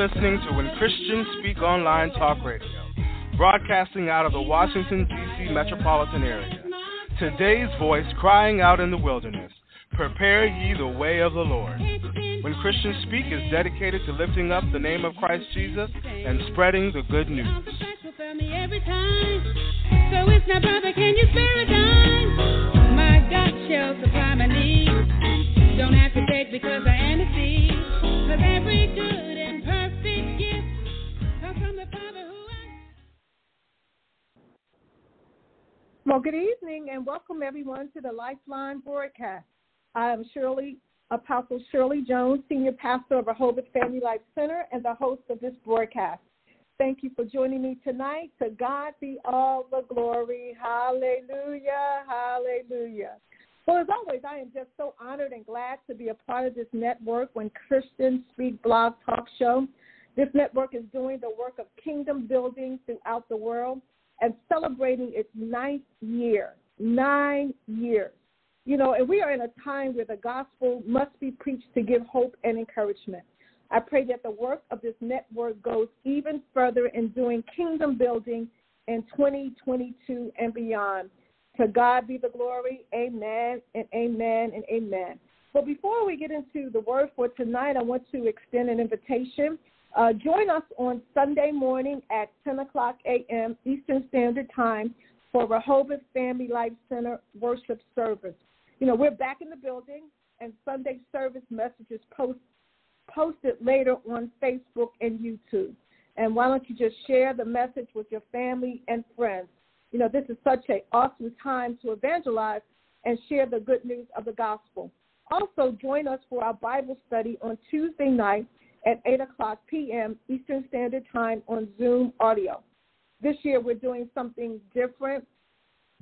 Listening to When Christians Speak Online Talk Radio, broadcasting out of the Washington, D.C. metropolitan area. Today's voice crying out in the wilderness Prepare ye the way of the Lord. When Christians Speak is dedicated to lifting up the name of Christ Jesus and spreading the good news. So it's now, brother, can you spare a dime? My God shall supply my needs. Don't have to beg because I am a seed. Cause every good Well, good evening and welcome everyone to the Lifeline broadcast. I am Shirley, Apostle Shirley Jones, Senior Pastor of Rehoboth Family Life Center and the host of this broadcast. Thank you for joining me tonight. To God be all the glory. Hallelujah. Hallelujah. Well, as always, I am just so honored and glad to be a part of this network when Christians Speak Blog Talk Show. This network is doing the work of kingdom building throughout the world and celebrating its ninth year. Nine years. You know, and we are in a time where the gospel must be preached to give hope and encouragement. I pray that the work of this network goes even further in doing kingdom building in 2022 and beyond. To God be the glory. Amen and amen and amen. But before we get into the word for tonight, I want to extend an invitation. Uh, join us on Sunday morning at 10 o'clock a.m. Eastern Standard Time for Rehoboth Family Life Center worship service. You know, we're back in the building, and Sunday service messages post post it later on Facebook and YouTube. And why don't you just share the message with your family and friends? You know, this is such an awesome time to evangelize and share the good news of the gospel. Also, join us for our Bible study on Tuesday night at 8 o'clock p.m. Eastern Standard Time on Zoom audio. This year, we're doing something different.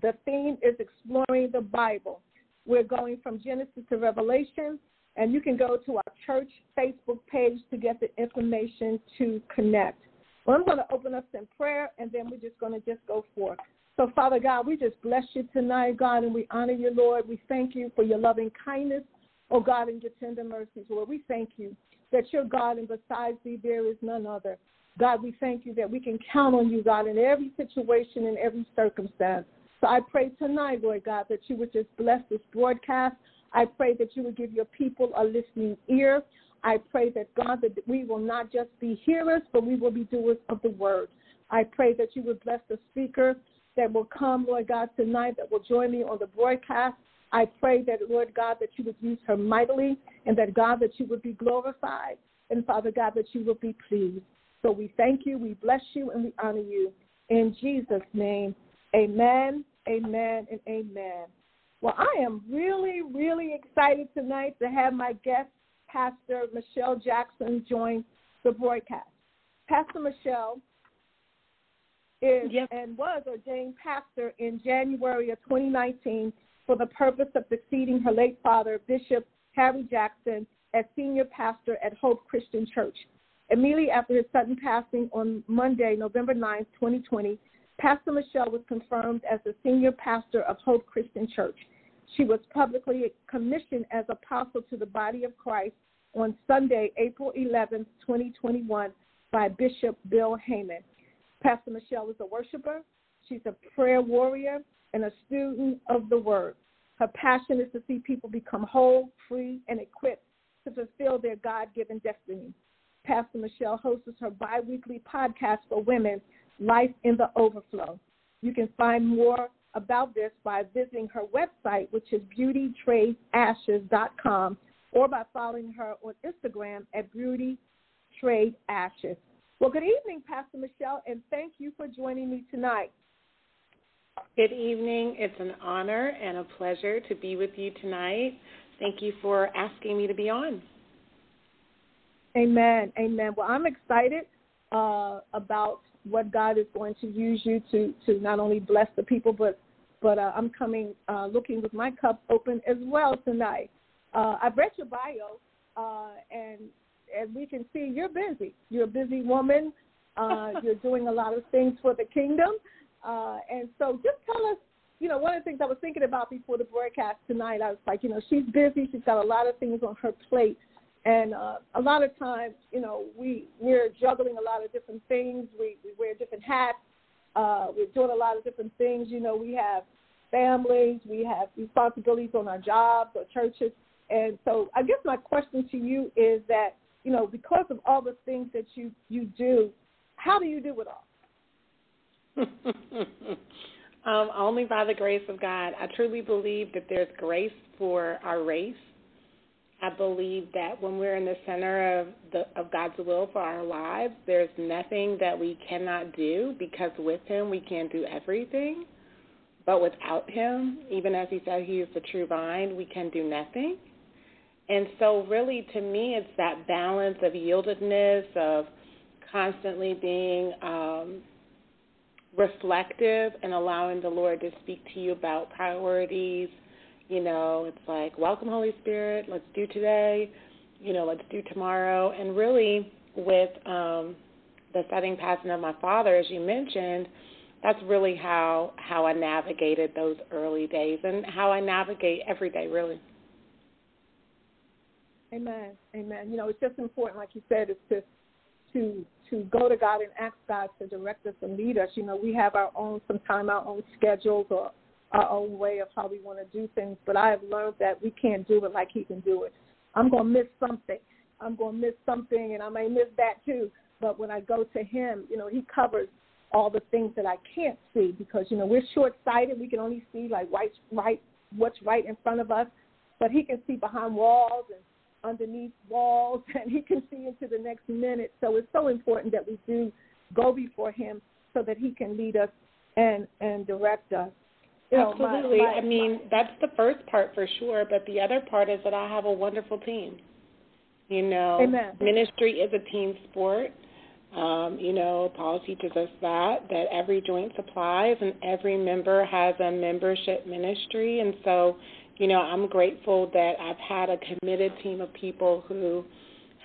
The theme is exploring the Bible. We're going from Genesis to Revelation, and you can go to our church Facebook page to get the information to connect. Well, I'm going to open up in prayer, and then we're just going to just go forth. So, Father God, we just bless you tonight, God, and we honor you, Lord. We thank you for your loving kindness, oh God, and your tender mercies, Lord. We thank you that you're God, and besides thee, there is none other. God, we thank you that we can count on you, God, in every situation, in every circumstance. So I pray tonight, Lord God, that you would just bless this broadcast. I pray that you would give your people a listening ear. I pray that, God, that we will not just be hearers, but we will be doers of the word. I pray that you would bless the speaker that will come, Lord God, tonight, that will join me on the broadcast. I pray that, Lord God, that you would use her mightily and that, God, that you would be glorified. And, Father God, that you would be pleased. So we thank you, we bless you, and we honor you. In Jesus' name, amen, amen, and amen. Well, I am really, really excited tonight to have my guest, Pastor Michele Jackson, join the broadcast. Pastor Michele is and was ordained pastor in January of 2019 for the purpose of succeeding her late father, Bishop Harry Jackson, as senior pastor at Hope Christian Church. Immediately after his sudden passing on Monday, November 9, 2020, Pastor Michele was confirmed as the senior pastor of Hope Christian Church. She was publicly commissioned as apostle to the body of Christ on Sunday, April 11, 2021, by Bishop Bill Hamon. Pastor Michele is a worshiper, she's a prayer warrior, and a student of the Word. Her passion is to see people become whole, free, and equipped to fulfill their God given destiny. Pastor Michele hosts her bi weekly podcast for women, Life in the Overflow. You can find more about this by visiting her website, which is beautytradesashes.com, or by following her on Instagram at beautytradesashes. Well, good evening, Pastor Michele, and thank you for joining me tonight. Good evening. It's an honor and a pleasure to be with you tonight. Thank you for asking me to be on. Amen. Amen. Well, I'm excited uh, about what God is going to use you to to not only bless the people, but but uh, I'm coming uh, looking with my cup open as well tonight. Uh, I've read your bio, uh, and as we can see, you're busy. You're a busy woman. Uh, you're doing a lot of things for the kingdom. Uh, and so just tell us, you know, one of the things I was thinking about before the broadcast tonight, I was like, you know, she's busy. She's got a lot of things on her plate. And uh, a lot of times, you know, we we're juggling a lot of different things. We, we wear different hats. Uh, we're doing a lot of different things. You know, we have families, we have responsibilities on our jobs or churches. And so, I guess my question to you is that, you know, because of all the things that you you do, how do you do it all? um, only by the grace of God. I truly believe that there's grace for our race I believe that when we're in the center of the of God's will for our lives, there's nothing that we cannot do because with him we can do everything. But without him, even as he said he is the true vine, we can do nothing. And so really to me it's that balance of yieldedness, of constantly being um reflective and allowing the Lord to speak to you about priorities you know, it's like, welcome, Holy Spirit. Let's do today. You know, let's do tomorrow. And really, with um, the setting passing of my father, as you mentioned, that's really how how I navigated those early days and how I navigate every day, really. Amen. Amen. You know, it's just important, like you said, is to to to go to God and ask God to direct us and lead us. You know, we have our own sometimes our own schedules or our own way of how we want to do things. But I have learned that we can't do it like he can do it. I'm going to miss something. I'm going to miss something, and I may miss that too. But when I go to him, you know, he covers all the things that I can't see because you know we're short-sighted. We can only see like right, right, what's right in front of us. But he can see behind walls and underneath walls, and he can see into the next minute. So it's so important that we do go before him so that he can lead us and and direct us. Absolutely. My, my, I mean, that's the first part for sure, but the other part is that I have a wonderful team. You know, Amen. ministry is a team sport. Um, you know, Paul teaches us that that every joint supplies and every member has a membership ministry, and so, you know, I'm grateful that I've had a committed team of people who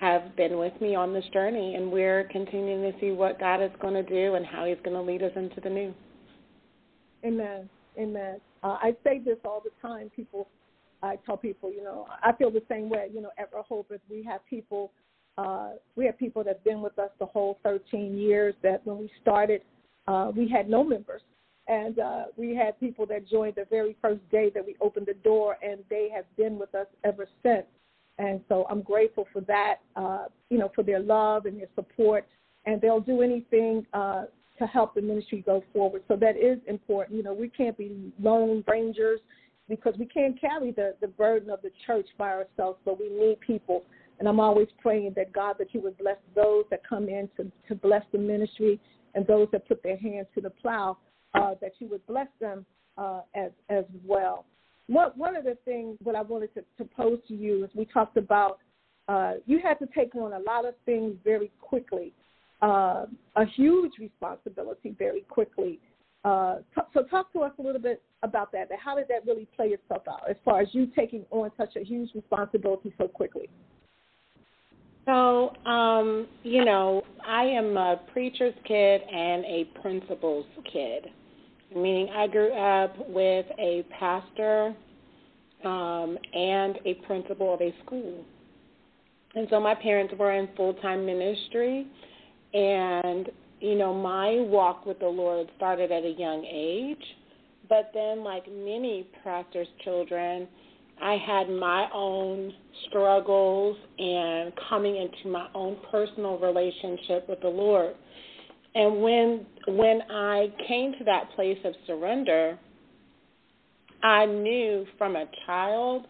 have been with me on this journey, and we're continuing to see what God is going to do and how He's going to lead us into the new. Amen. Amen. Uh, I say this all the time. People, I tell people, you know, I feel the same way. You know, at Rehoboth, we have people, uh, we have people that've been with us the whole 13 years. That when we started, uh, we had no members, and uh, we had people that joined the very first day that we opened the door, and they have been with us ever since. And so I'm grateful for that, uh, you know, for their love and their support. And they'll do anything uh, to help the ministry go forward. So that is important. You know, we can't be lone rangers because we can't carry the, the burden of the church by ourselves, but we need people. And I'm always praying that God, that you would bless those that come in to, to bless the ministry and those that put their hands to the plow, uh, that you would bless them uh, as, as well. What, one of the things that I wanted to, to pose to you is we talked about uh, you had to take on a lot of things very quickly uh, a huge responsibility very quickly. Uh, t- so talk to us a little bit about that. How did that really play itself out as far as you taking on such a huge responsibility so quickly? So, um, you know, I am a preacher's kid and a principal's kid, meaning I grew up with a pastor um, and a principal of a school. And so my parents were in full time ministry. And, you know, my walk with the Lord started at a young age. But then, like many pastors' children, I had my own struggles and coming into my own personal relationship with the Lord. And when when I came to that place of surrender, I knew from a child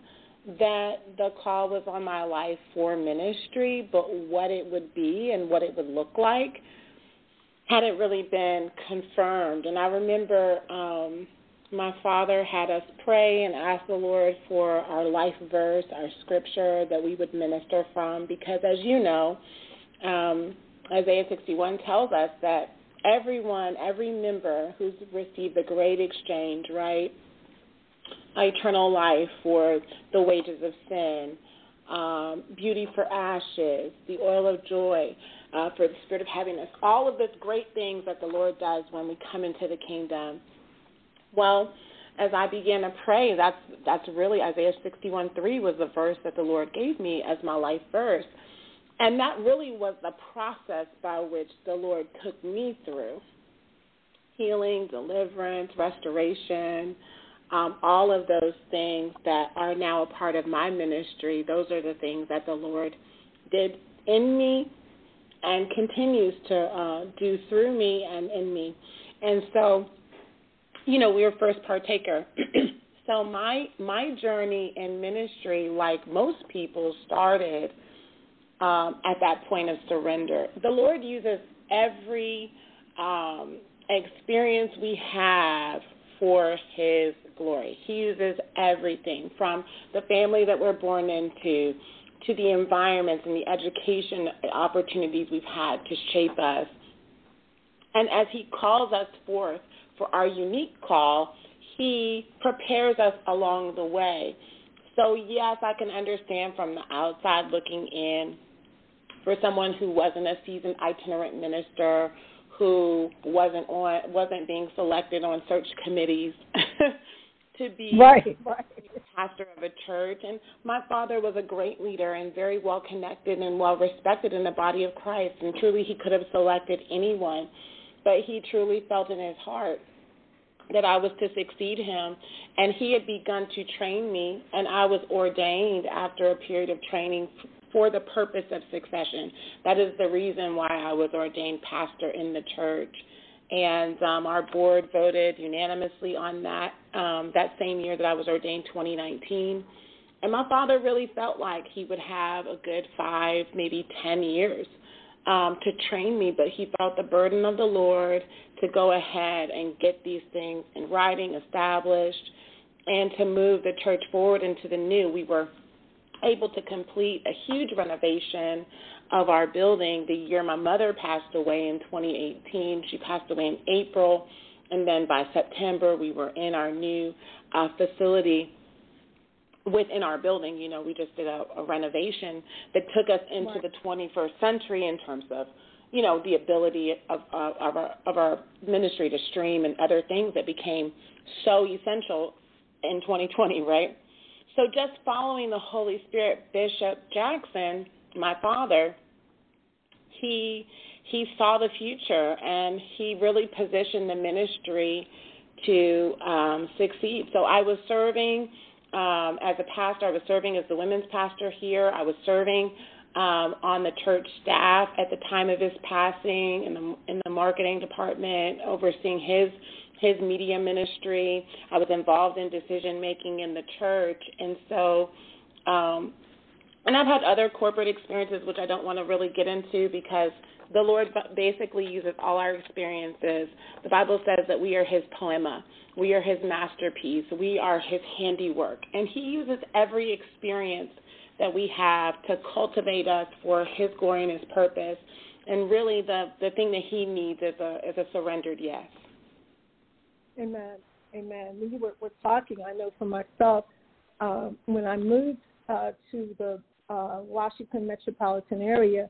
that the call was on my life for ministry, but what it would be and what it would look like hadn't really been confirmed. And I remember um, my father had us pray and ask the Lord for our life verse, our scripture that we would minister from, because as you know, um, Isaiah 61 tells us that everyone, every member who's received the great exchange, right? eternal life for the wages of sin, um, beauty for ashes, the oil of joy uh, for the spirit of heaviness, all of the great things that the Lord does when we come into the kingdom. Well, as I began to pray, that's that's really Isaiah 61:3 was the verse that the Lord gave me as my life verse. And that really was the process by which the Lord took me through healing, deliverance, restoration, um, all of those things that are now a part of my ministry. Those are the things that the Lord did in me and continues to uh, do through me and in me. And so, you know, we are first partaker. so my my journey in ministry, like most people, started um, at that point of surrender. The Lord uses every um, experience we have for His glory. He uses everything from the family that we're born into to the environments and the education opportunities we've had to shape us. And as He calls us forth for our unique call, He prepares us along the way. So, yes, I can understand from the outside looking in for someone who wasn't a seasoned itinerant minister, who wasn't on wasn't being selected on search committees to be right, right. pastor of a church. And my father was a great leader and very well connected and well respected in the body of Christ. And truly, he could have selected anyone, but he truly felt in his heart that I was to succeed him. And he had begun to train me, and I was ordained after a period of training for the purpose of succession. That is the reason why I was ordained pastor in the church and um, our board voted unanimously on that um, that same year that I was ordained, 2019. And my father really felt like he would have a good five, maybe 10 years um, to train me, but he felt the burden of the Lord to go ahead and get these things in writing, established, and to move the church forward into the new. We were able to complete a huge renovation of our building the year my mother passed away in 2018. She passed away in April, and then by September we were in our new uh, facility within our building. You know, we just did a, a renovation that took us into the 21st century in terms of you know the ability of, uh, of, our, of our ministry to stream and other things that became so essential in 2020, right? So just following the Holy Spirit, Bishop Jackson my father, he he saw the future and he really positioned the ministry to um, succeed. So I was serving um, as a pastor. I was serving as the women's pastor here. I was serving um, on the church staff at the time of his passing in the in the marketing department, overseeing his his media ministry. I was involved in decision making in the church, and so um, and I've had other corporate experiences, which I don't want to really get into because the Lord basically uses all our experiences. The Bible says that we are His poema, we are His masterpiece, we are His handiwork. And He uses every experience that we have to cultivate us for His glory and His purpose. And really, the, the thing that He needs is a, is a surrendered yes. Amen. Amen. When you were, were talking, I know for myself, um, when I moved uh, to the uh, Washington metropolitan area,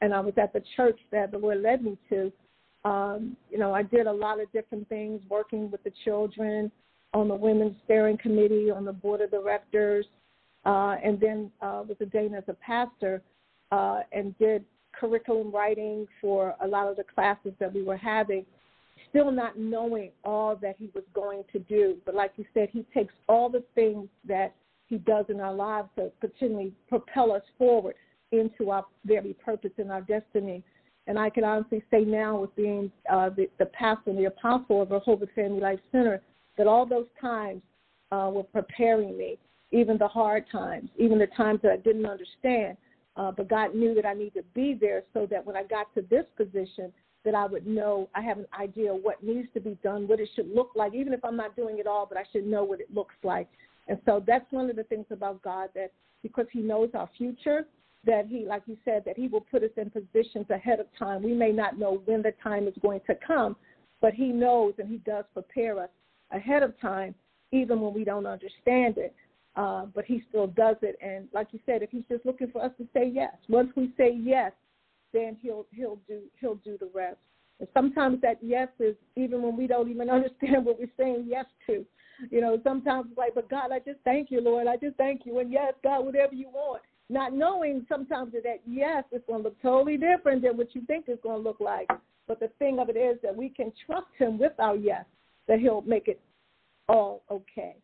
and I was at the church that the Lord led me to. Um, you know, I did a lot of different things, working with the children on the women's steering committee, on the board of directors, uh, and then uh, was ordained as a pastor uh, and did curriculum writing for a lot of the classes that we were having. Still not knowing all that he was going to do, but like you said, he takes all the things that he does in our lives to continually propel us forward into our very purpose and our destiny. And I can honestly say now, with being uh, the, the pastor and the apostle of Rehoboth Family Life Center, that all those times uh, were preparing me, even the hard times, even the times that I didn't understand. Uh, but God knew that I needed to be there so that when I got to this position, that I would know I have an idea what needs to be done, what it should look like, even if I'm not doing it all, but I should know what it looks like. And so that's one of the things about God that because He knows our future, that He, like you said, that He will put us in positions ahead of time. We may not know when the time is going to come, but He knows and He does prepare us ahead of time, even when we don't understand it. Uh, but He still does it. And like you said, if He's just looking for us to say yes, once we say yes, then He'll He'll do He'll do the rest. And sometimes that yes is even when we don't even understand what we're saying yes to. You know, sometimes it's like, but God, I just thank you, Lord. I just thank you. And yes, God, whatever you want. Not knowing sometimes that yes, it's going to look totally different than what you think it's going to look like. But the thing of it is that we can trust Him with our yes, that He'll make it all okay.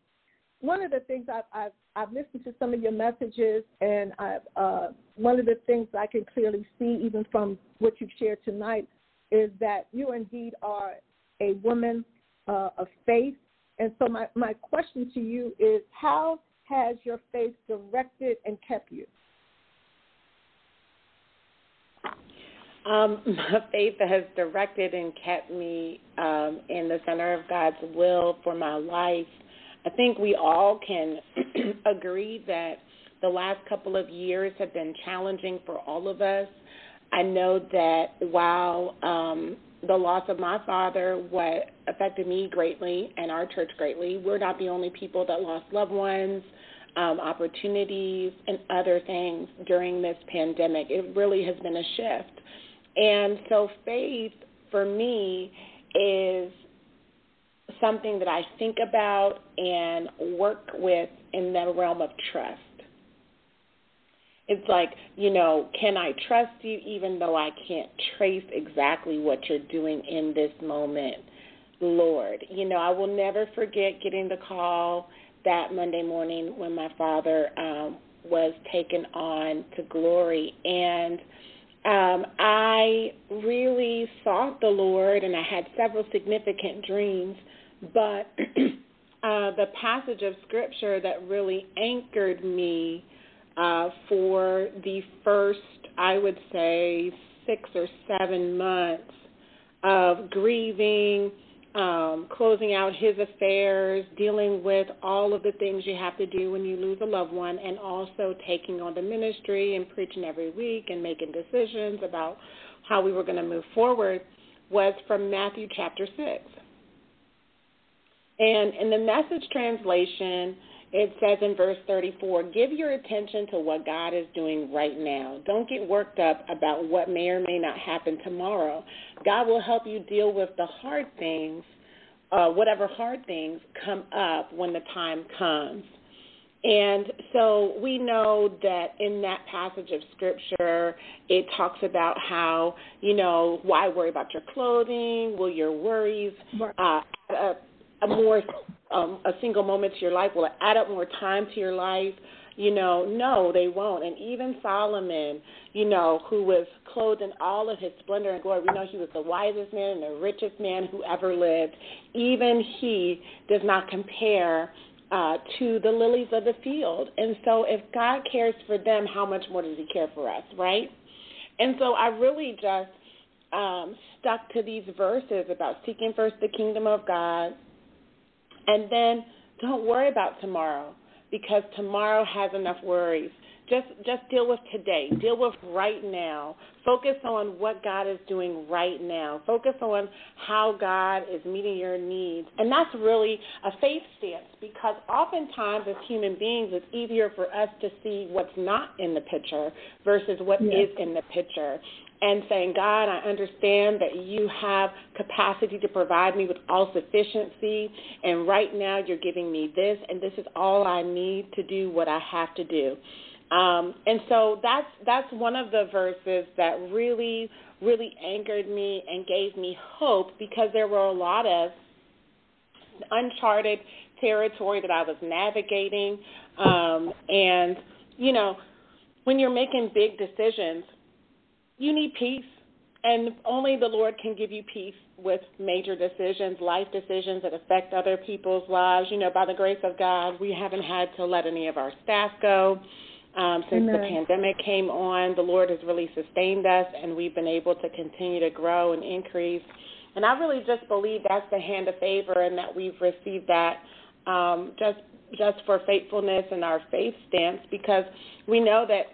One of the things I've, I've, I've listened to some of your messages, and I've, uh, one of the things I can clearly see, even from what you've shared tonight, is that you indeed are a woman uh, of faith. And so, my, my question to you is how has your faith directed and kept you? Um, my faith has directed and kept me um, in the center of God's will for my life. I think we all can agree that the last couple of years have been challenging for all of us. I know that while um, the loss of my father what affected me greatly and our church greatly, we're not the only people that lost loved ones, um, opportunities, and other things during this pandemic. It really has been a shift. And so faith for me is something that I think about and work with in the realm of trust. It's like, you know, can I trust you even though I can't trace exactly what you're doing in this moment, Lord? You know, I will never forget getting the call that Monday morning when my father um, was taken on to glory. And um, I really sought the Lord, and I had several significant dreams. But uh, the passage of Scripture that really anchored me uh, for the first, I would say, six or seven months of grieving um, closing out his affairs, dealing with all of the things you have to do when you lose a loved one, and also taking on the ministry and preaching every week and making decisions about how we were going to move forward was from Matthew chapter 6. And in the message translation, it says in verse 34 give your attention to what God is doing right now. Don't get worked up about what may or may not happen tomorrow. God will help you deal with the hard things, uh, whatever hard things come up when the time comes. And so we know that in that passage of scripture, it talks about how, you know, why worry about your clothing? Will your worries uh, add up a more um, a single moment to your life? Will it add up more time to your life? You know, no, they won't. And even Solomon, you know, who was clothed in all of his splendor and glory, we know he was the wisest man and the richest man who ever lived. Even he does not compare uh, to the lilies of the field. And so, if God cares for them, how much more does He care for us, right? And so, I really just um, stuck to these verses about seeking first the kingdom of God and then don't worry about tomorrow because tomorrow has enough worries. Just just deal with today. Deal with right now. Focus on what God is doing right now. Focus on how God is meeting your needs. And that's really a faith stance because oftentimes as human beings it's easier for us to see what's not in the picture versus what yes. is in the picture and saying, God, I understand that you have capacity to provide me with all sufficiency, and right now you're giving me this, and this is all I need to do what I have to do. Um, and so that's that's one of the verses that really, really anchored me and gave me hope because there were a lot of uncharted territory that I was navigating, um, and you know, when you're making big decisions you need peace. And only the Lord can give you peace with major decisions, life decisions that affect other people's lives. You know, by the grace of God, we haven't had to let any of our staff go. Um, since Amen. the pandemic came on, the Lord has really sustained us, and we've been able to continue to grow and increase. And I really just believe that's the hand of favor, and that we've received that um, just just for faithfulness and our faith stance, because we know that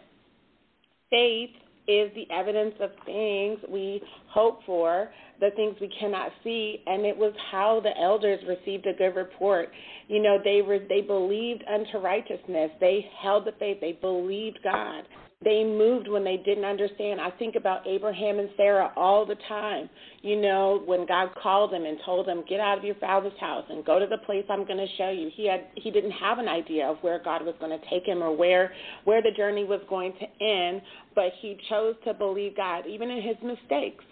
faith is the evidence of things we hope for, the things we cannot see, and it was how the elders received a good report. You know, they were they believed unto righteousness. They held the faith. They believed God. They moved when they didn't understand. I think about Abraham and Sarah all the time. You know, when God called them and told them, "Get out of your father's house and go to the place I'm going to show you." He had he didn't have an idea of where God was going to take him or where where the journey was going to end, but he chose to believe God even in his mistakes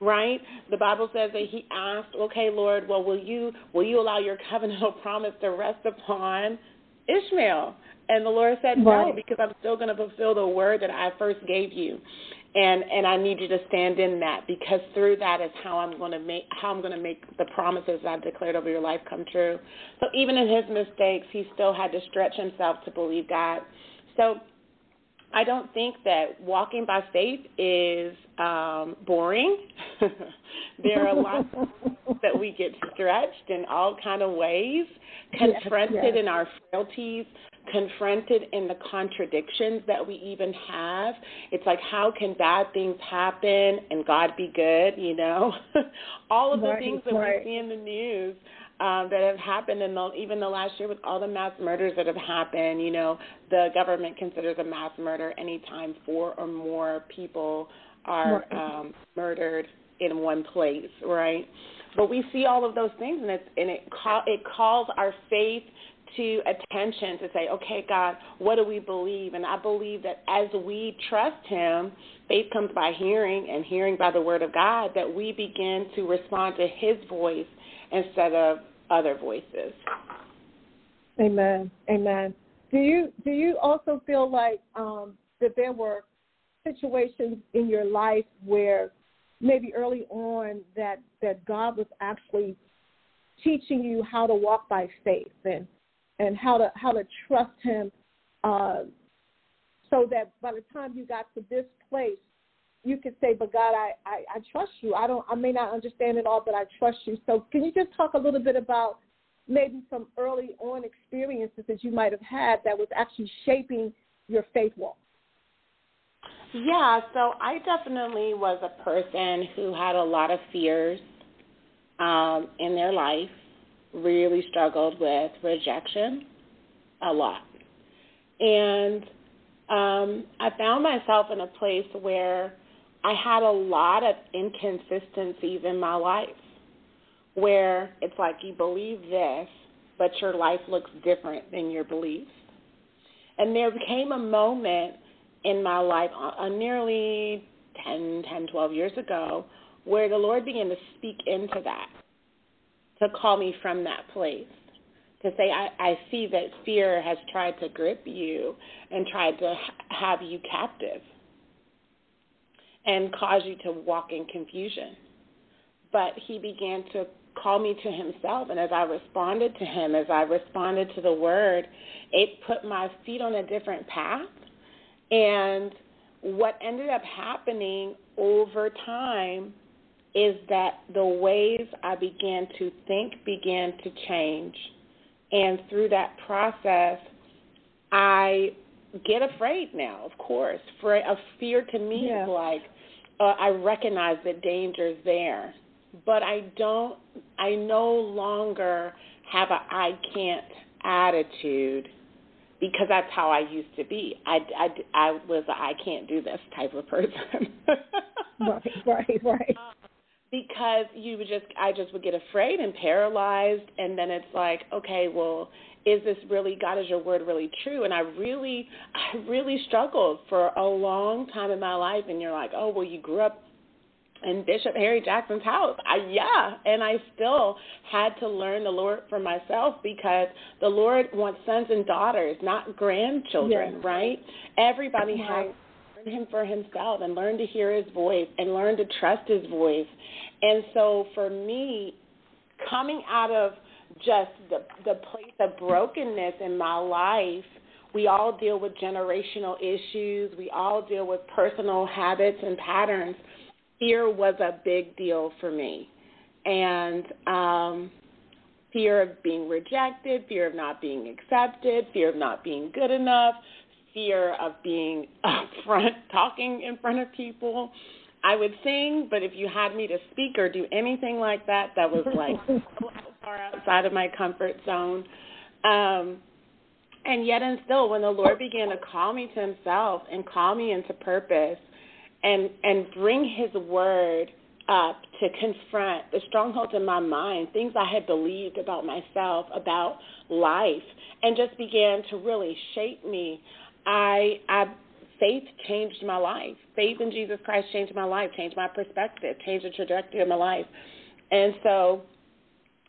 right? The Bible says that he asked, "Okay, Lord, well, will you will you allow your covenantal promise to rest upon Ishmael?" And the Lord said, "No, because I'm still going to fulfill the word that I first gave you." And and I need you to stand in that because through that is how I'm going to make how I'm going to make the promises I've declared over your life come true. So even in his mistakes, he still had to stretch himself to believe God. So I don't think that walking by faith is um, boring. there are lots that we get stretched in all kind of ways, confronted yes, yes. in our frailties, confronted in the contradictions that we even have. It's like how can bad things happen and God be good, you know? all of the right, things that right. we see in the news um, that have happened in the, even the last year with all the mass murders that have happened. You know, the government considers a mass murder anytime four or more people are um, murdered in one place, right? But we see all of those things, and, it's, and it call, it calls our faith to attention to say, okay, God, what do we believe? And I believe that as we trust Him, faith comes by hearing, and hearing by the Word of God, that we begin to respond to His voice instead of other voices. Amen. Amen. Do you do you also feel like um, that there were situations in your life where maybe early on that that God was actually teaching you how to walk by faith and and how to how to trust Him, uh, so that by the time you got to this place, you could say, "But God, I, I I trust you. I don't I may not understand it all, but I trust you." So can you just talk a little bit about maybe some early on experiences that you might have had that was actually shaping your faith walk? Yeah, so I definitely was a person who had a lot of fears um, in their life, really struggled with rejection a lot. And um, I found myself in a place where I had a lot of inconsistencies in my life where it's like you believe this, but your life looks different than your beliefs. And there became a moment in my life, uh, uh nearly 10, 10, 12 years ago, where the Lord began to speak into that, to call me from that place. To say, I, I see that fear has tried to grip you and tried to have you captive and cause you to walk in confusion. But he began to call me to himself. And as I responded to him, as I responded to the word, it put my feet on a different path. And what ended up happening over time is that the ways I began to think began to change. And through that process, I get afraid now, of course. For a fear to me yeah. is like uh, I recognize that danger is there but I don't, I no longer have a I can't attitude because that's how I used to be. I, I, I was a I can't do this type of person. right, right, right. Because you would just, I just would get afraid and paralyzed, and then it's like, okay, well, is this really God? Is your word really true? And I really, I really struggled for a long time in my life. And you're like, oh, well, you grew up in Bishop Harry Jackson's house. I yeah, and I still had to learn the Lord for myself because the Lord wants sons and daughters, not grandchildren, yes. right? Everybody right. has him for himself and learn to hear his voice and learn to trust his voice. And so for me, coming out of just the the place of brokenness in my life, we all deal with generational issues. We all deal with personal habits and patterns fear was a big deal for me. And um, fear of being rejected, fear of not being accepted, fear of not being good enough, fear of being up front, talking in front of people. I would sing, but if you had me to speak or do anything like that, that was like so far outside of my comfort zone. Um, And yet and still when the Lord began to call me to himself and call me into purpose and and bring his word up to confront the strongholds in my mind, things I had believed about myself, about life, and just began to really shape me. I I faith changed my life. Faith in Jesus Christ changed my life, changed my perspective, changed the trajectory of my life. And so,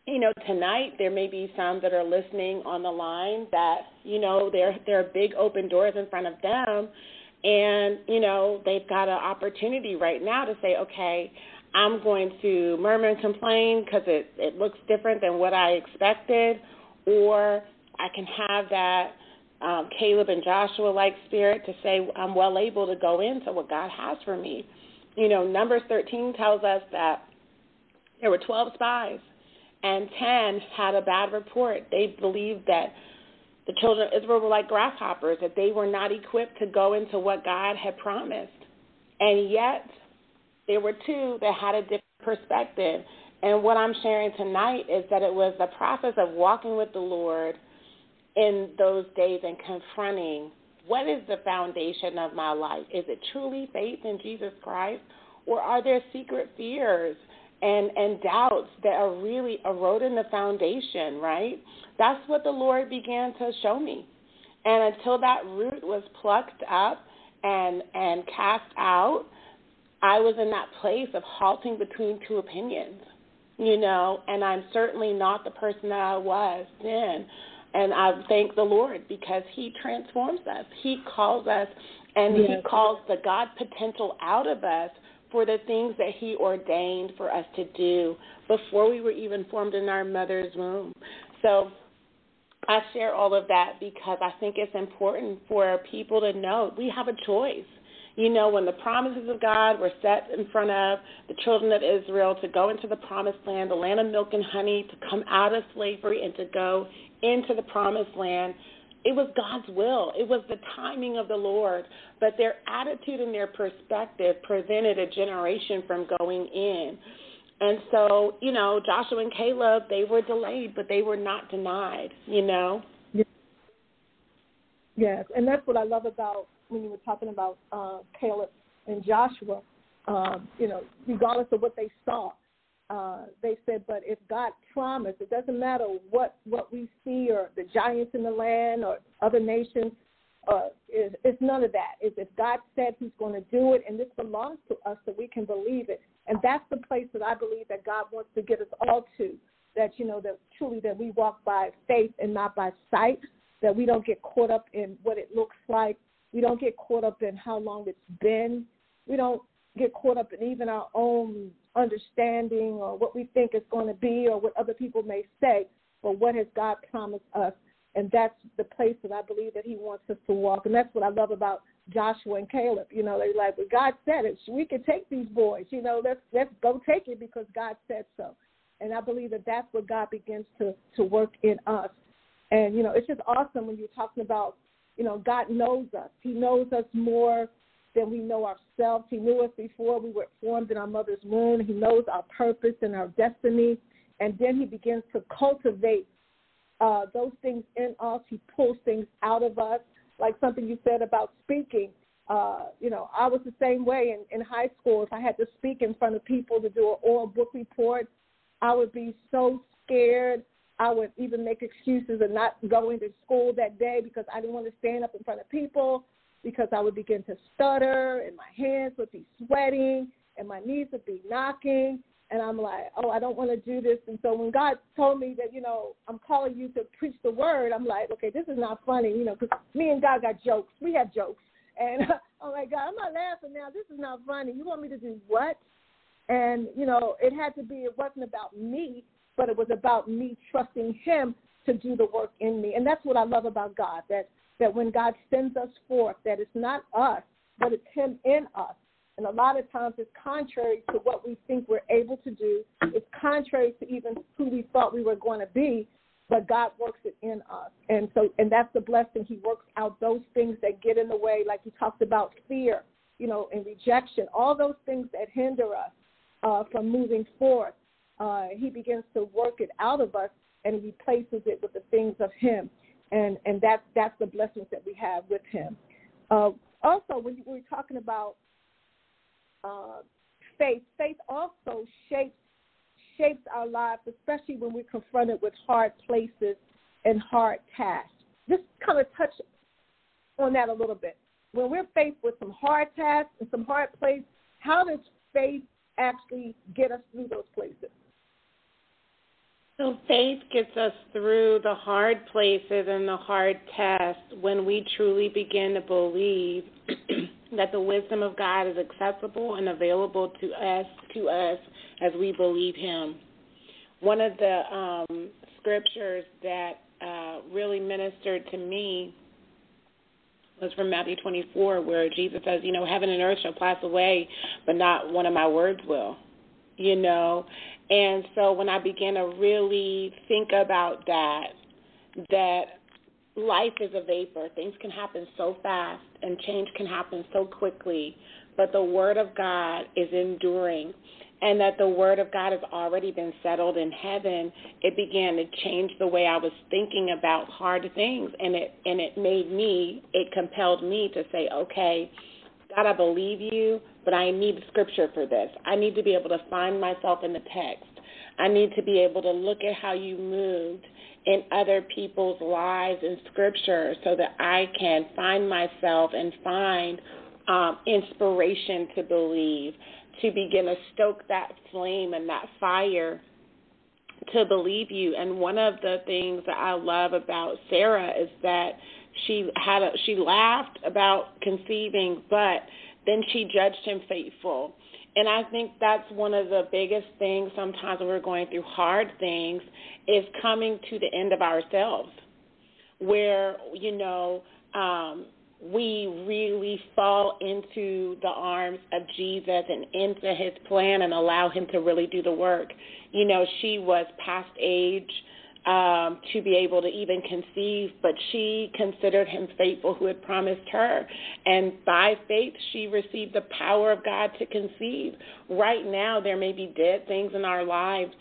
you know, tonight there may be some that are listening on the line that, you know, there there are big open doors in front of them and, you know, they've got an opportunity right now to say, okay, I'm going to murmur and complain because it, it looks different than what I expected, or I can have that um, Caleb and Joshua like spirit to say, I'm well able to go into what God has for me. You know, Numbers 13 tells us that there were 12 spies, and 10 had a bad report. They believed that the children of Israel were like grasshoppers, that they were not equipped to go into what God had promised. And yet, there were two that had a different perspective. And what I'm sharing tonight is that it was the process of walking with the Lord in those days and confronting what is the foundation of my life? Is it truly faith in Jesus Christ? Or are there secret fears and, and doubts that are really eroding the foundation, right? That's what the Lord began to show me. And until that root was plucked up and, and cast out, I was in that place of halting between two opinions, you know, and I'm certainly not the person that I was then. And I thank the Lord because He transforms us. He calls us and yes. He calls the God potential out of us for the things that He ordained for us to do before we were even formed in our mother's womb. So I share all of that because I think it's important for people to know we have a choice. You know, when the promises of God were set in front of the children of Israel to go into the promised land, the land of milk and honey, to come out of slavery and to go into the promised land, it was God's will. It was the timing of the Lord. But their attitude and their perspective prevented a generation from going in. And so, you know, Joshua and Caleb, they were delayed, but they were not denied, you know? Yes, and that's what I love about when you were talking about uh, Caleb and Joshua, um, you know, regardless of what they saw, uh, they said, but if God promised, it doesn't matter what what we see or the giants in the land or other nations. Uh, it, it's none of that. It's if God said He's going to do it, and this belongs to us, so we can believe it. And that's the place that I believe that God wants to get us all to. That you know that truly that we walk by faith and not by sight. That we don't get caught up in what it looks like we don't get caught up in how long it's been. We don't get caught up in even our own understanding or what we think is going to be or what other people may say, but what has God promised us? And that's the place that I believe that He wants us to walk. And that's what I love about Joshua and Caleb. You know, they're like, well, God said it. We can take these boys. You know, let's let's go take it because God said so. And I believe that that's what God begins to to work in us. And you know, it's just awesome when you're talking about you know, God knows us. He knows us more than we know ourselves. He knew us before we were formed in our mother's womb. He knows our purpose and our destiny. And then he begins to cultivate uh, those things in us. He pulls things out of us, like something you said about speaking. Uh, you know, I was the same way in, in high school. If I had to speak in front of people to do an oral book report, I would be so scared. I would even make excuses of not going to school that day because I didn't want to stand up in front of people because I would begin to stutter and my hands would be sweating and my knees would be knocking. And I'm like, oh, I don't want to do this. And so when God told me that, you know, I'm calling you to preach the word, I'm like, okay, this is not funny, you know, because me and God got jokes. We have jokes. And I'm like, God, I'm not laughing now. This is not funny. You want me to do what? And, you know, it had to be, it wasn't about me but it was about me trusting him to do the work in me. And that's what I love about God, that, that when God sends us forth, that it's not us, but it's him in us. And a lot of times it's contrary to what we think we're able to do. It's contrary to even who we thought we were going to be, but God works it in us. And so and that's the blessing. He works out those things that get in the way, like you talked about fear, you know, and rejection, all those things that hinder us uh, from moving forth uh, he begins to work it out of us and replaces it with the things of him. And and that's that's the blessings that we have with Him. Uh, also, when we're talking about uh, faith, faith also shapes shapes our lives, especially when we're confronted with hard places and hard tasks. Just kind of touch on that a little bit. When we're faced with some hard tasks and some hard places, how does faith actually get us through those places? So faith gets us through the hard places and the hard tests when we truly begin to believe that the wisdom of God is accessible and available to us to us as we believe him. One of the um, scriptures that uh, really ministered to me was from Matthew 24, where Jesus says, You know, heaven and earth shall pass away, but not one of my words will. You know, and so when I began to really think about that, that life is a vapor. Things can happen so fast and change can happen so quickly, but the Word of God is enduring. And that the Word of God has already been settled in heaven, it began to change the way I was thinking about hard things. And it, and it made me, it compelled me to say, okay, God, I believe you, but I need scripture for this. I need to be able to find myself in the text. I need to be able to look at how you moved in other people's lives in scripture so that I can find myself and find um, inspiration to believe, to begin to stoke that flame and that fire to believe you. And one of the things that I love about Sarah is that she had a, she laughed about conceiving, but then she judged him faithful. And I think that's one of the biggest things sometimes when we're going through hard things is coming to the end of ourselves, where, you know, um, we really fall into the arms of Jesus and into his plan and allow him to really do the work. You know, she was past age um, to be able to even conceive, but she considered him faithful who had promised her. And by faith, she received the power of God to conceive. Right now, there may be dead things in our lives,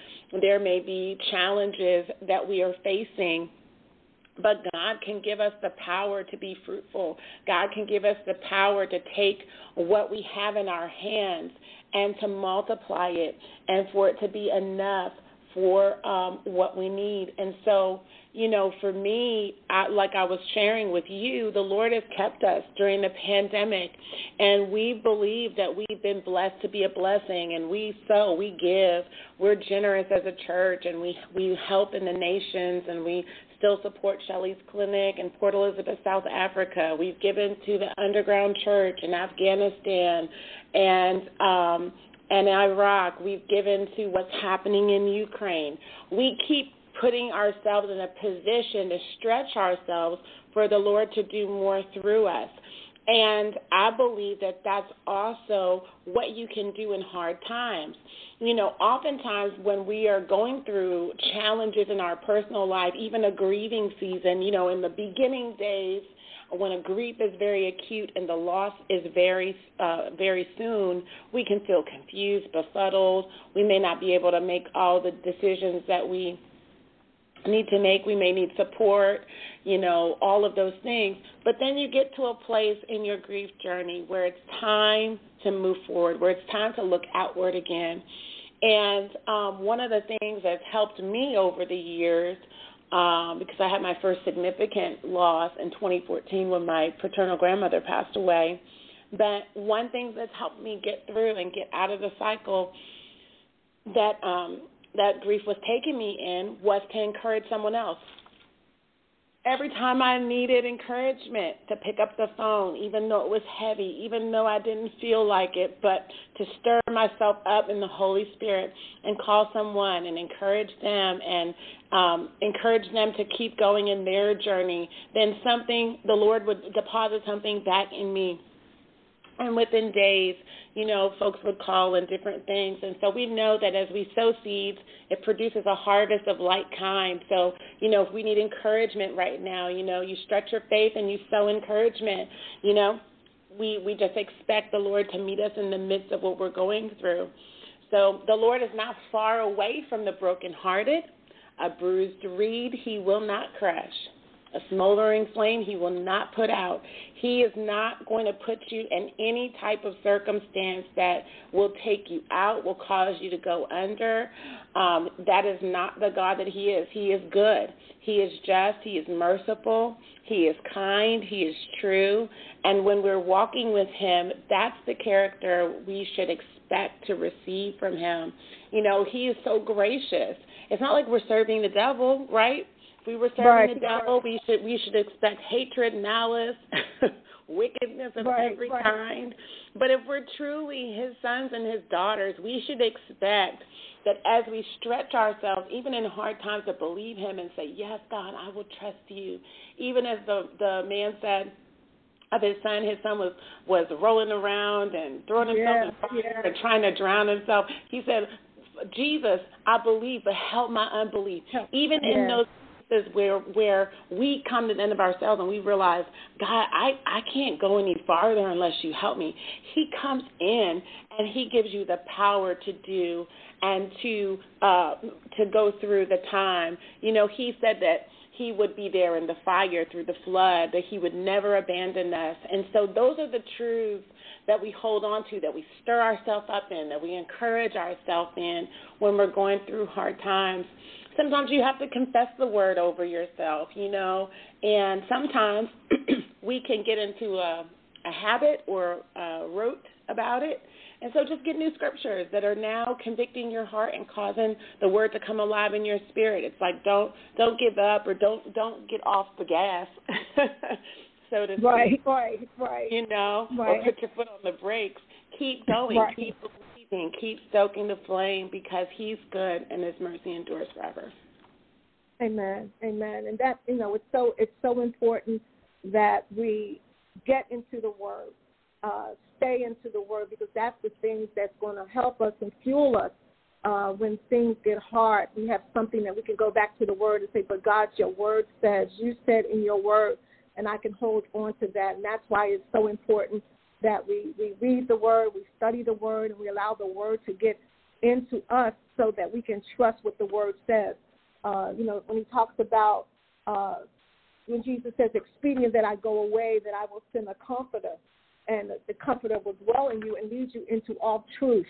there may be challenges that we are facing. But God can give us the power to be fruitful. God can give us the power to take what we have in our hands and to multiply it and for it to be enough for um, what we need. And so, you know, for me, I, like I was sharing with you, the Lord has kept us during the pandemic, and we believe that we've been blessed to be a blessing, and we sow, we give, we're generous as a church, and we we help in the nations, and we still support Shelley's Clinic in Port Elizabeth, South Africa. We've given to the underground church in Afghanistan, and um, and Iraq. We've given to what's happening in Ukraine. We keep putting ourselves in a position to stretch ourselves for the Lord to do more through us. And I believe that that's also what you can do in hard times. You know, oftentimes when we are going through challenges in our personal life, even a grieving season, you know, in the beginning days, when a grief is very acute and the loss is very uh, very soon, we can feel confused, befuddled. We may not be able to make all the decisions that we need to make. We may need support, you know, all of those things. But then you get to a place in your grief journey where it's time to move forward, where it's time to look outward again. And um, one of the things that's helped me over the years um, because I had my first significant loss in 2014 when my paternal grandmother passed away. But one thing that's helped me get through and get out of the cycle that um, that grief was taking me in was to encourage someone else every time I needed encouragement to pick up the phone, even though it was heavy, even though I didn't feel like it, but to stir myself up in the Holy Spirit and call someone and encourage them and um, encourage them to keep going in their journey, then something, the Lord would deposit something back in me. And within days, you know, folks would call and different things. And so we know that as we sow seeds, it produces a harvest of like kind. So, you know, if we need encouragement right now, you know, you stretch your faith and you sow encouragement, you know, we, we just expect the Lord to meet us in the midst of what we're going through. So the Lord is not far away from the brokenhearted. A bruised reed he will not crush. A smoldering flame he will not put out. He is not going to put you in any type of circumstance that will take you out, will cause you to go under. Um, that is not the God that He is. He is good. He is just. He is merciful. He is kind. He is true. And when we're walking with Him, that's the character we should expect to receive from Him. You know, He is so gracious. It's not like we're serving the devil, right? If we were serving right. the devil, we should we should expect hatred, malice, wickedness of right, every kind. But if we're truly His sons and His daughters, we should expect that as we stretch ourselves, even in hard times, to believe Him and say, "Yes, God, I will trust You." Even as the the man said of his son, his son was was rolling around and throwing himself yes, in fire yes. and trying to drown himself. He said, "Jesus, I believe, but help my unbelief." Even yes. in those where where we come to the end of ourselves and we realize, God, I I can't go any farther unless you help me. He comes in and he gives you the power to do and to uh, to go through the time. You know, he said that he would be there in the fire through the flood, that he would never abandon us. And so those are the truths that we hold on to, that we stir ourselves up in, that we encourage ourselves in when we're going through hard times. Sometimes you have to confess the word over yourself, you know, and sometimes we can get into a, a habit or a rote about it and so just get new scriptures that are now convicting your heart and causing the word to come alive in your spirit. It's like don't don't give up or don't don't get off the gas. so to right, speak. right, right. You know, right. or put your foot on the brakes. Keep going. Right. Keep believing. Keep stoking the flame because He's good and His mercy endures forever. Amen. Amen. And that you know, it's so it's so important that we get into the Word uh, stay into the Word because that's the things that's going to help us and fuel us uh, when things get hard. We have something that we can go back to the Word and say, "But God, Your Word says, You said in Your Word," and I can hold on to that. And that's why it's so important that we we read the Word, we study the Word, and we allow the Word to get into us so that we can trust what the Word says. Uh, you know, when He talks about uh, when Jesus says, "Expedient that I go away, that I will send a Comforter." and the comforter will dwell in you and lead you into all truth.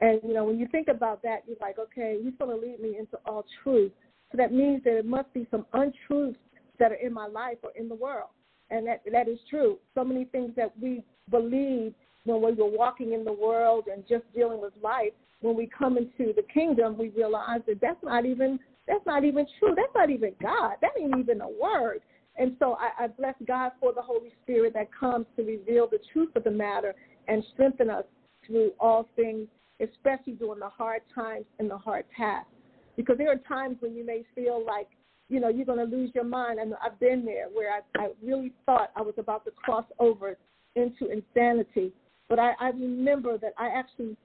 And you know, when you think about that, you're like, okay, he's going to lead me into all truth. So that means that it must be some untruths that are in my life or in the world, and that that is true. So many things that we believe when we were walking in the world and just dealing with life, when we come into the kingdom, we realize that that's not even that's not even true. That's not even God. That ain't even a word. And so I, I bless God for the Holy Spirit that comes to reveal the truth of the matter and strengthen us through all things, especially during the hard times and the hard tasks. Because there are times when you may feel like, you know, you're going to lose your mind. And I've been there where I, I really thought I was about to cross over into insanity. But I, I remember that I actually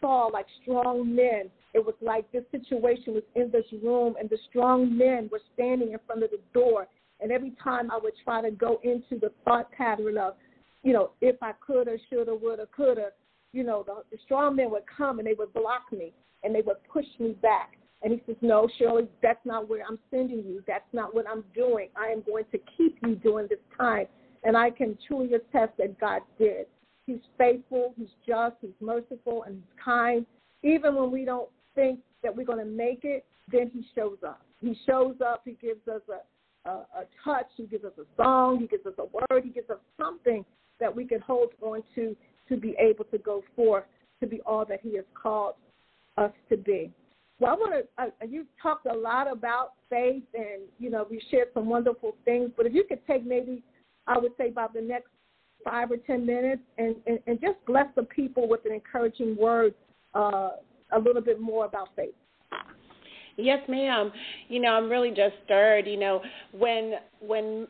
saw like strong men. It was like this situation was in this room, and the strong men were standing in front of the door and every time I would try to go into the thought pattern of, you know, if I could or should or would or could or, you know, the, the strong men would come and they would block me and they would push me back. And he says, No, Shirley, that's not where I'm sending you. That's not what I'm doing. I am going to keep you during this time. And I can truly attest that God did. He's faithful, He's just, He's merciful, and He's kind. Even when we don't think that we're going to make it, then He shows up. He shows up, He gives us a, a, a touch, He gives us a song, He gives us a word, He gives us something that we can hold on to to be able to go forth to be all that He has called us to be. Well, I want to. Uh, you talked a lot about faith, and you know we shared some wonderful things. But if you could take maybe, I would say about the next five or ten minutes, and and, and just bless the people with an encouraging word, uh, a little bit more about faith. Yes, ma'am. You know, I'm really just stirred. You know, when when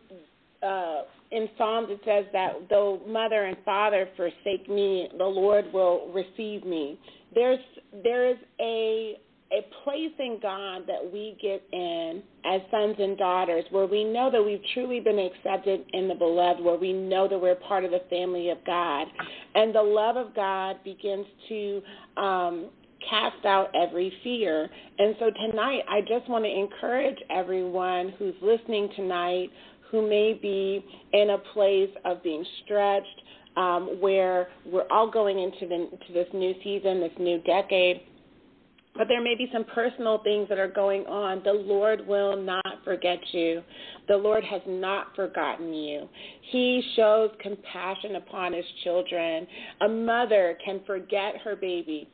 uh, in Psalms it says that though mother and father forsake me, the Lord will receive me. There's there is a a place in God that we get in as sons and daughters where we know that we've truly been accepted in the beloved, where we know that we're part of the family of God. And the love of God begins to um, cast out every fear. And so tonight, I just want to encourage everyone who's listening tonight who may be in a place of being stretched, um, where we're all going into the, this new season, this new decade. But there may be some personal things that are going on. The Lord will not forget you. The Lord has not forgotten you. He shows compassion upon his children. A mother can forget her baby.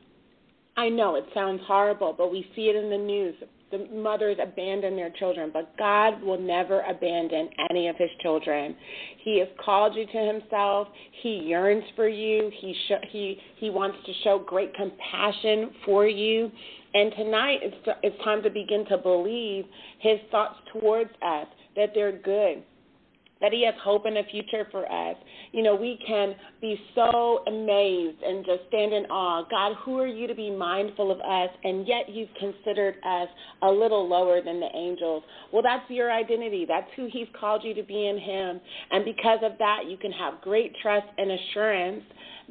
I know it sounds horrible, but we see it in the news the mothers abandon their children, but God will never abandon any of his children. He has called you to himself. He yearns for you. He sh- he he wants to show great compassion for you. And tonight it's it's time to begin to believe his thoughts towards us that they're good that He has hope and a future for us. You know, we can be so amazed and just stand in awe. God, who are you to be mindful of us, and yet you've considered us a little lower than the angels? Well, that's your identity. That's who He's called you to be in Him. And because of that, you can have great trust and assurance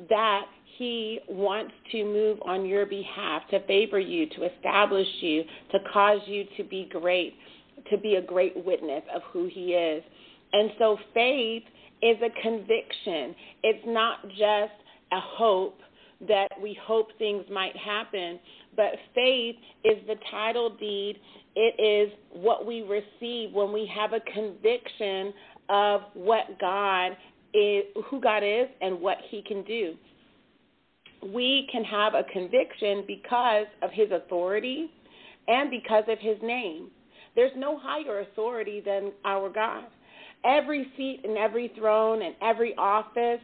that he wants to move on your behalf, to favor you, to establish you, to cause you to be great, to be a great witness of who He is. And so faith is a conviction. It's not just a hope that we hope things might happen, but faith is the title deed. It is what we receive when we have a conviction of what God is, who God is, and what He can do. We can have a conviction because of His authority and because of His name. There's no higher authority than our God. Every seat and every throne and every office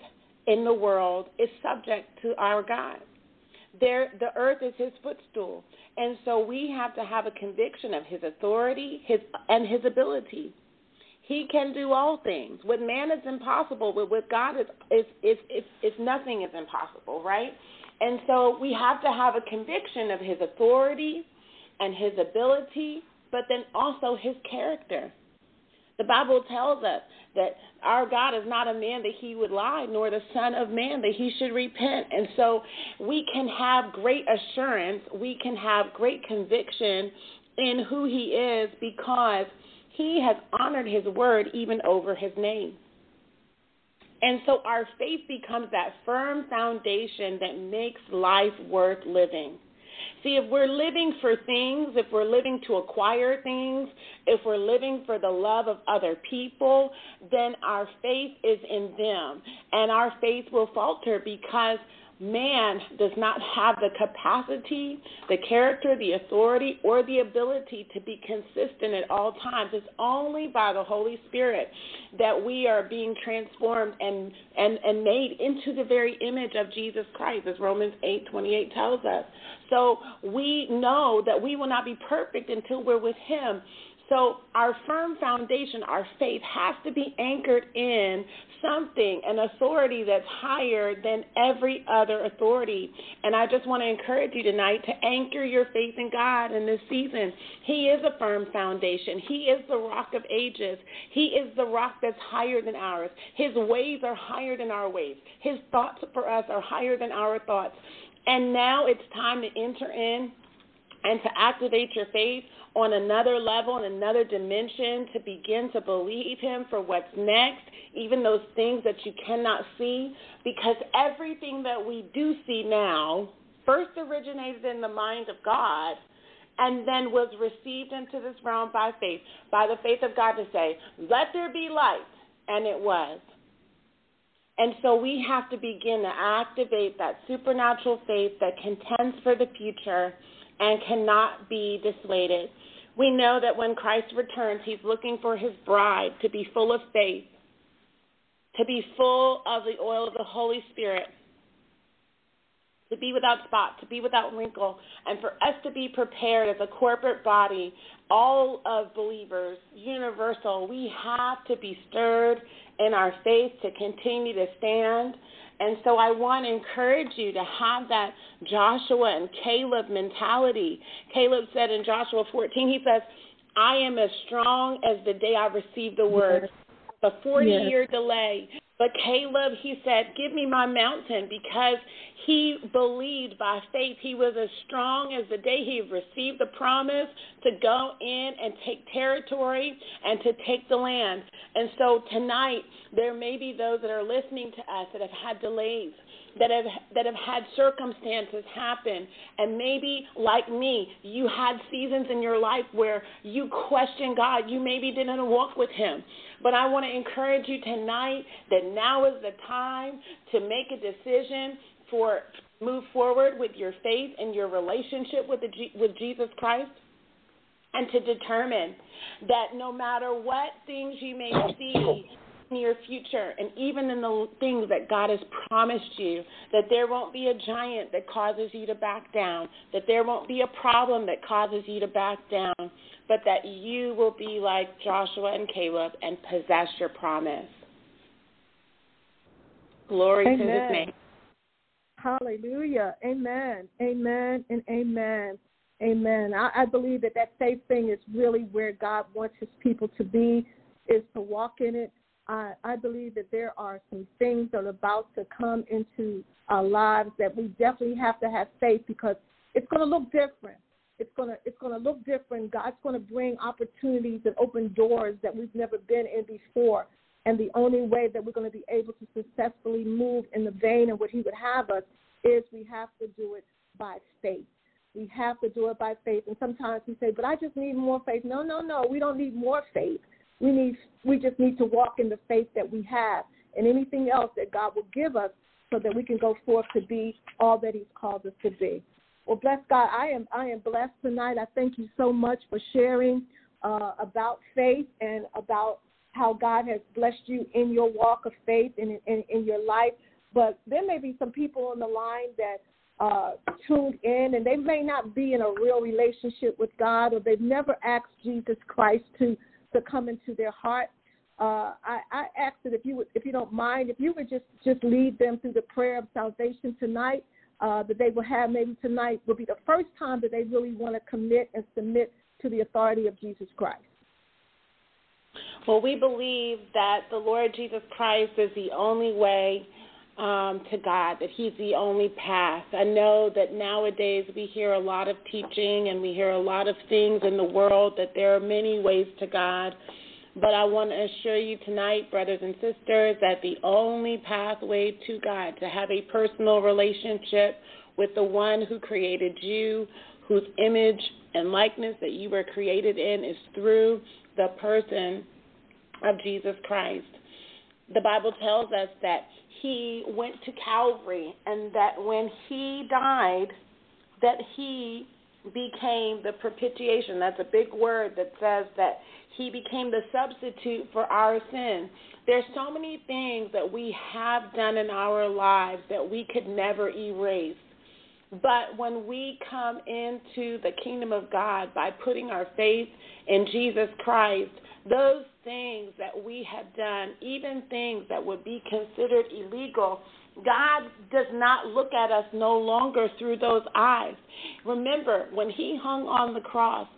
in the world is subject to our God. There, the earth is his footstool. And so we have to have a conviction of his authority his, and his ability. He can do all things. With man, it's impossible, but with God, it's, it's, it's, it's, it's nothing is impossible, right? And so we have to have a conviction of his authority and his ability, but then also his character. The Bible tells us that our God is not a man that he would lie, nor the Son of Man that he should repent. And so we can have great assurance, we can have great conviction in who he is because he has honored his word even over his name. And so our faith becomes that firm foundation that makes life worth living. See, if we're living for things, if we're living to acquire things, if we're living for the love of other people, then our faith is in them. And our faith will falter because man does not have the capacity, the character, the authority, or the ability to be consistent at all times. It's only by the Holy Spirit that we are being transformed and, and, and made into the very image of Jesus Christ, as Romans 8 28 tells us. So we know that we will not be perfect until we're with Him. So our firm foundation, our faith, has to be anchored in something, an authority that's higher than every other authority. And I just want to encourage you tonight to anchor your faith in God in this season. He is a firm foundation. He is the rock of ages. He is the rock that's higher than ours. His ways are higher than our ways. His thoughts for us are higher than our thoughts. And now it's time to enter in and to activate your faith on another level, in another dimension, to begin to believe Him for what's next, even those things that you cannot see, because everything that we do see now first originated in the mind of God and then was received into this realm by faith, by the faith of God to say, Let there be light, and it was. And so we have to begin to activate that supernatural faith that contends for the future and cannot be dissuaded. We know that when Christ returns, he's looking for his bride to be full of faith, to be full of the oil of the Holy Spirit, to be without spot, to be without wrinkle, and for us to be prepared as a corporate body, all of believers, universal. We have to be stirred in our faith to continue to stand and so I want to encourage you to have that Joshua and Caleb mentality. Caleb said in Joshua 14, he says, I am as strong as the day I received the word. The 40 year delay, But Caleb, he said, Give me my mountain because he believed by faith. He was as strong as the day he received the promise to go in and take territory and to take the land. And so tonight, there may be those that are listening to us that have had delays that have that have had circumstances happen. And maybe like me you had seasons in your life where you questioned God. You maybe didn't walk with him. But I want to encourage you tonight that now is the time to make a decision for move forward with your faith and your relationship with the with Jesus Christ and to determine that no matter what things you may see your future and even in the things that God has promised you, that there won't be a giant that causes you to back down, that there won't be a problem that causes you to back down, but that you will be like Joshua and Caleb and possess your promise. Glory Amen. to his name. Hallelujah. Amen. Amen and amen. Amen. I, I believe that that faith thing is really where God wants his people to be, is to walk in it. I, I believe that there are some things that are about to come into our lives that we definitely have to have faith because it's going to look different. It's going to it's going to look different. God's going to bring opportunities and open doors that we've never been in before. And the only way that we're going to be able to successfully move in the vein of what He would have us is we have to do it by faith. We have to do it by faith. And sometimes we say, but I just need more faith. No, no, no. We don't need more faith. We need we just need to walk in the faith that we have and anything else that God will give us so that we can go forth to be all that He's called us to be. Well, bless God. I am I am blessed tonight. I thank you so much for sharing uh, about faith and about how God has blessed you in your walk of faith and in, in, in your life. But there may be some people on the line that uh, tuned in and they may not be in a real relationship with God or they've never asked Jesus Christ to to come into their heart. Uh, I, I ask that if you would, if you don't mind, if you would just just lead them through the prayer of salvation tonight, uh, that they will have maybe tonight will be the first time that they really want to commit and submit to the authority of Jesus Christ. Well, we believe that the Lord Jesus Christ is the only way um, to God, that He's the only path. I know that nowadays we hear a lot of teaching and we hear a lot of things in the world that there are many ways to God. But I want to assure you tonight, brothers and sisters, that the only pathway to God, to have a personal relationship with the one who created you, whose image and likeness that you were created in, is through the person of Jesus Christ. The Bible tells us that he went to Calvary and that when he died, that he became the propitiation. That's a big word that says that he became the substitute for our sin. There's so many things that we have done in our lives that we could never erase. But when we come into the kingdom of God by putting our faith in Jesus Christ, those things that we have done, even things that would be considered illegal, God does not look at us no longer through those eyes. Remember, when he hung on the cross,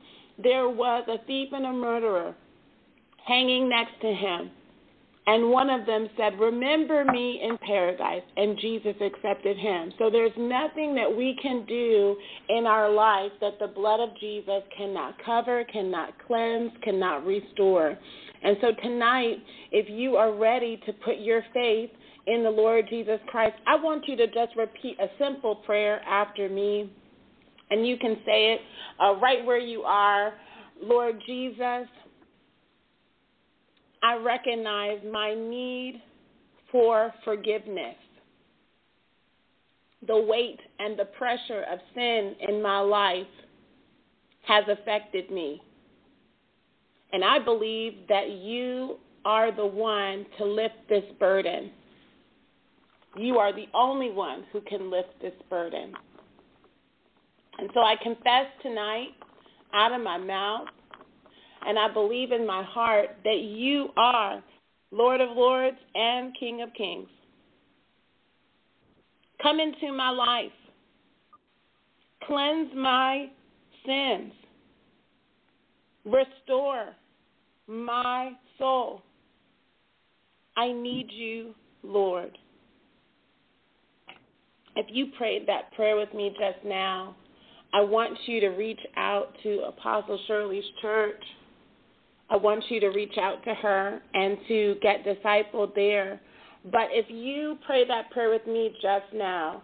there was a thief and a murderer hanging next to him. And one of them said, Remember me in paradise. And Jesus accepted him. So there's nothing that we can do in our life that the blood of Jesus cannot cover, cannot cleanse, cannot restore. And so tonight, if you are ready to put your faith in the Lord Jesus Christ, I want you to just repeat a simple prayer after me. And you can say it uh, right where you are. Lord Jesus, I recognize my need for forgiveness. The weight and the pressure of sin in my life has affected me. And I believe that you are the one to lift this burden. You are the only one who can lift this burden. And so I confess tonight out of my mouth and I believe in my heart that you are Lord of Lords and King of Kings. Come into my life. Cleanse my sins. Restore my soul. I need you Lord. If you prayed that prayer with me just now, I want you to reach out to Apostle Shirley's church. I want you to reach out to her and to get discipled there. But if you pray that prayer with me just now,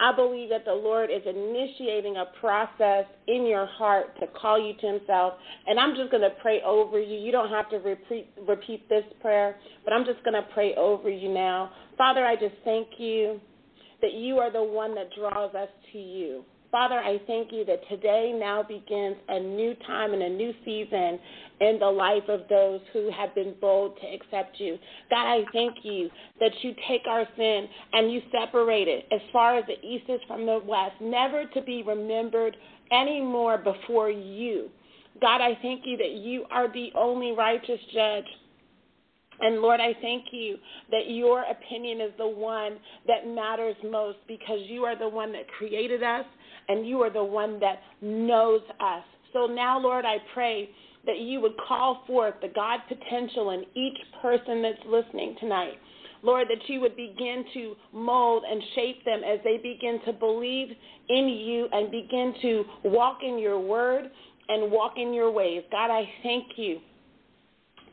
I believe that the Lord is initiating a process in your heart to call you to Himself. And I'm just going to pray over you. You don't have to repeat, repeat this prayer, but I'm just going to pray over you now. Father, I just thank you that you are the one that draws us to you. Father, I thank you that today now begins a new time and a new season in the life of those who have been bold to accept you. God, I thank you that you take our sin and you separate it as far as the east is from the west, never to be remembered anymore before you. God, I thank you that you are the only righteous judge. And Lord, I thank you that your opinion is the one that matters most because you are the one that created us and you are the one that knows us. So now, Lord, I pray that you would call forth the God potential in each person that's listening tonight. Lord, that you would begin to mold and shape them as they begin to believe in you and begin to walk in your word and walk in your ways. God, I thank you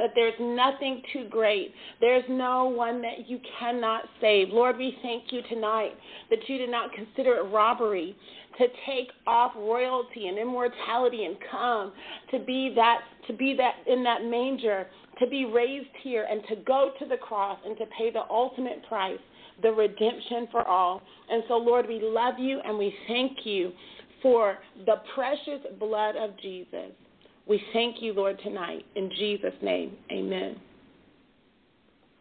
that there's nothing too great. There's no one that you cannot save. Lord, we thank you tonight that you did not consider it robbery to take off royalty and immortality and come to be that to be that in that manger, to be raised here and to go to the cross and to pay the ultimate price, the redemption for all. And so Lord, we love you and we thank you for the precious blood of Jesus. We thank you, Lord, tonight. In Jesus' name, amen.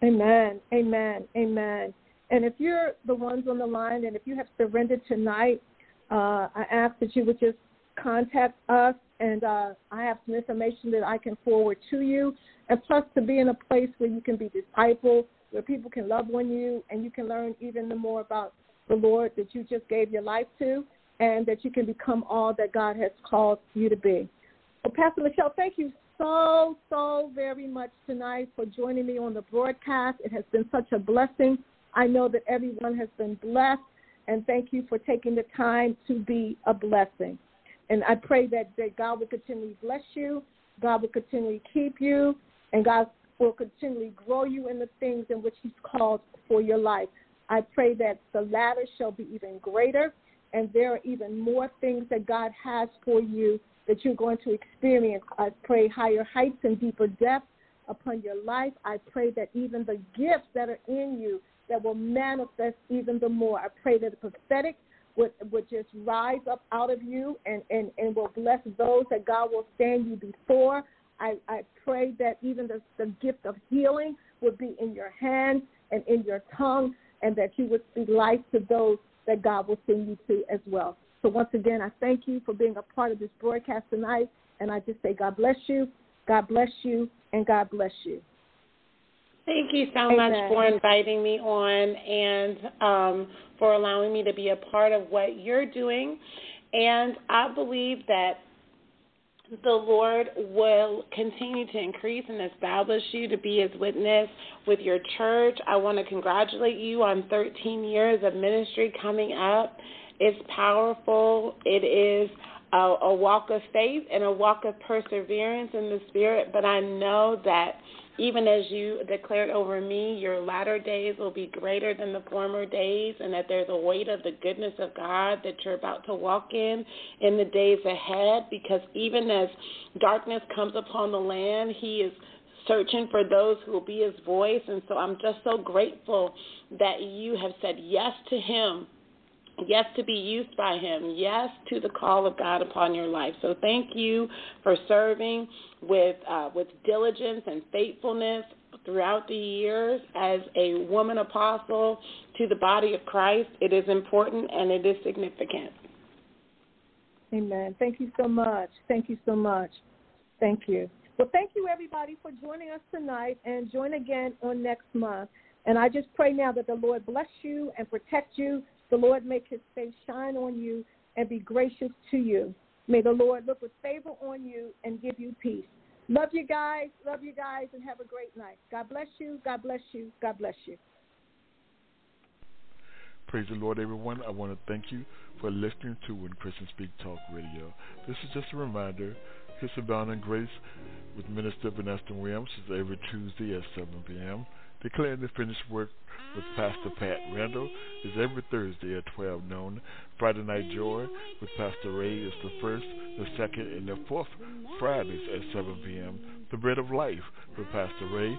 Amen. Amen. Amen. And if you're the ones on the line and if you have surrendered tonight, uh, I ask that you would just contact us, and uh, I have some information that I can forward to you. And plus, to be in a place where you can be discipled, where people can love on you, and you can learn even the more about the Lord that you just gave your life to, and that you can become all that God has called you to be. Well, Pastor Michele, thank you so, so very much tonight for joining me on the broadcast. It has been such a blessing. I know that everyone has been blessed and thank you for taking the time to be a blessing. And I pray that, that God will continually bless you, God will continually keep you, and God will continually grow you in the things in which He's called for your life. I pray that the latter shall be even greater, and there are even more things that God has for you that you're going to experience. I pray higher heights and deeper depths upon your life. I pray that even the gifts that are in you that will manifest even the more. I pray that the prophetic would, would just rise up out of you and, and, and will bless those that God will stand you before. I, I pray that even the, the gift of healing would be in your hand and in your tongue, and that you would speak life to those that God will send you to as well. So once again, I thank you for being a part of this broadcast tonight, and I just say God bless you, God bless you, and God bless you. Thank you so Amen. much for inviting me on and um, for allowing me to be a part of what you're doing. And I believe that the Lord will continue to increase and establish you to be his witness with your church. I want to congratulate you on 13 years of ministry coming up. It's powerful. It is a, a walk of faith and a walk of perseverance in the spirit, but I know that even as you declared over me, your latter days will be greater than the former days, and that there's a weight of the goodness of God that you're about to walk in in the days ahead. Because even as darkness comes upon the land, He is searching for those who will be His voice. And so I'm just so grateful that you have said yes to Him yes to be used by him. Yes to the call of god upon your life. So thank you for serving with uh, with diligence and faithfulness throughout the years as a woman apostle to the body of christ. It is important and it is significant. Amen. Thank you so much. Thank you so much. Thank you. Well thank you everybody for joining us tonight and join again on next month. And I just pray now that the Lord bless you and protect you the Lord make his face shine on you and be gracious to you. May the Lord look with favor on you and give you peace. Love you guys. Love you guys, and have a great night. God bless you. God bless you. God bless you. Praise the Lord, everyone. I want to thank you for listening to When Christians Speak Talk Radio. This is just a reminder. Kiss Abound and Grace with Minister Vanessa Williams is every Tuesday at 7 p.m. Declaring the Finished Work with Pastor Pat Randall is every Thursday at 12 noon. Friday Night Joy with Pastor Ray is the first, the second, and the fourth Fridays at 7 p.m. The Bread of Life with Pastor Ray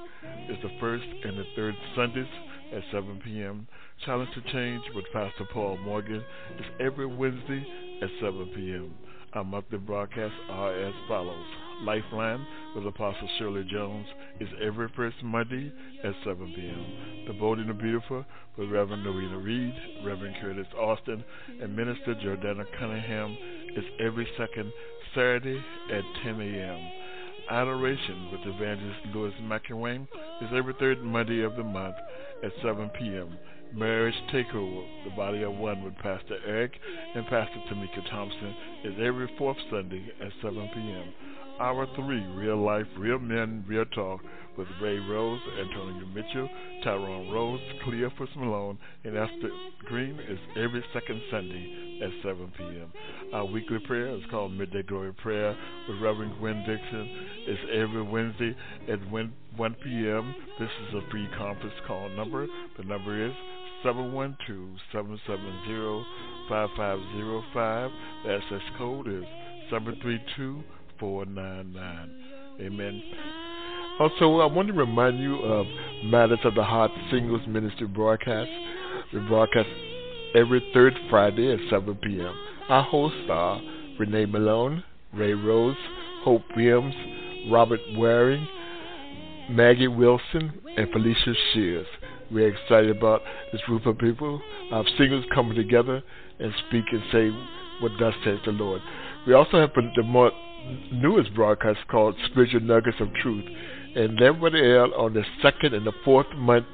is the first and the third Sundays at 7 p.m. Challenge to Change with Pastor Paul Morgan is every Wednesday at 7 p.m. Our monthly broadcasts are as follows. Lifeline with Apostle Shirley Jones is every first Monday at 7 p.m. The Bold and the Beautiful with Reverend Norina Reed, Reverend Curtis Austin, and Minister Jordana Cunningham is every second Saturday at 10 a.m. Adoration with Evangelist Louis McElwain is every third Monday of the month at 7 p.m. Marriage Takeover, The Body of One with Pastor Eric and Pastor Tamika Thompson is every fourth Sunday at 7 p.m. Hour 3, Real Life, Real Men, Real Talk with Ray Rose, Antonio Mitchell, Tyrone Rose, Cleophas Malone, and Esther Green is every second Sunday at 7 p.m. Our weekly prayer is called Midday Glory Prayer with Reverend Gwen Dixon. It's every Wednesday at 1 p.m. This is a free conference call number. The number is 712-770-5505. The access code is 732499. Amen. Also, I want to remind you of Matters of the Heart Singles Ministry broadcast. We broadcast every third Friday at 7 p.m. Our hosts are Renee Malone, Ray Rose, Hope Williams, Robert Waring, Maggie Wilson, and Felicia Shears. We're excited about this group of people, our singers coming together and speak and say what thus says the Lord. We also have the more newest broadcast called Spiritual Nuggets of Truth, and that will air on the second and the fourth month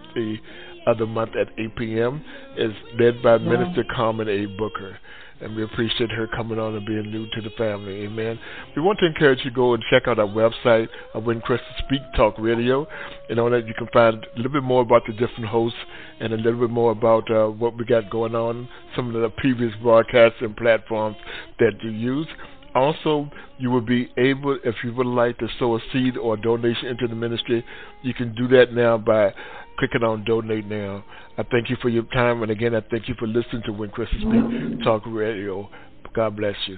of the month at 8 p.m. is led by Minister Carmen A. Booker and we appreciate her coming on and being new to the family. Amen. We want to encourage you to go and check out our website of When Christians Speak Talk Radio, and on that you can find a little bit more about the different hosts and a little bit more about uh, what we got going on, some of the previous broadcasts and platforms that you use. Also, you will be able, if you would like to sow a seed or a donation into the ministry, you can do that now by clicking on Donate Now. I thank you for your time, and again, I thank you for listening to When Christians Speak Talk Radio. God bless you.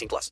18 plus.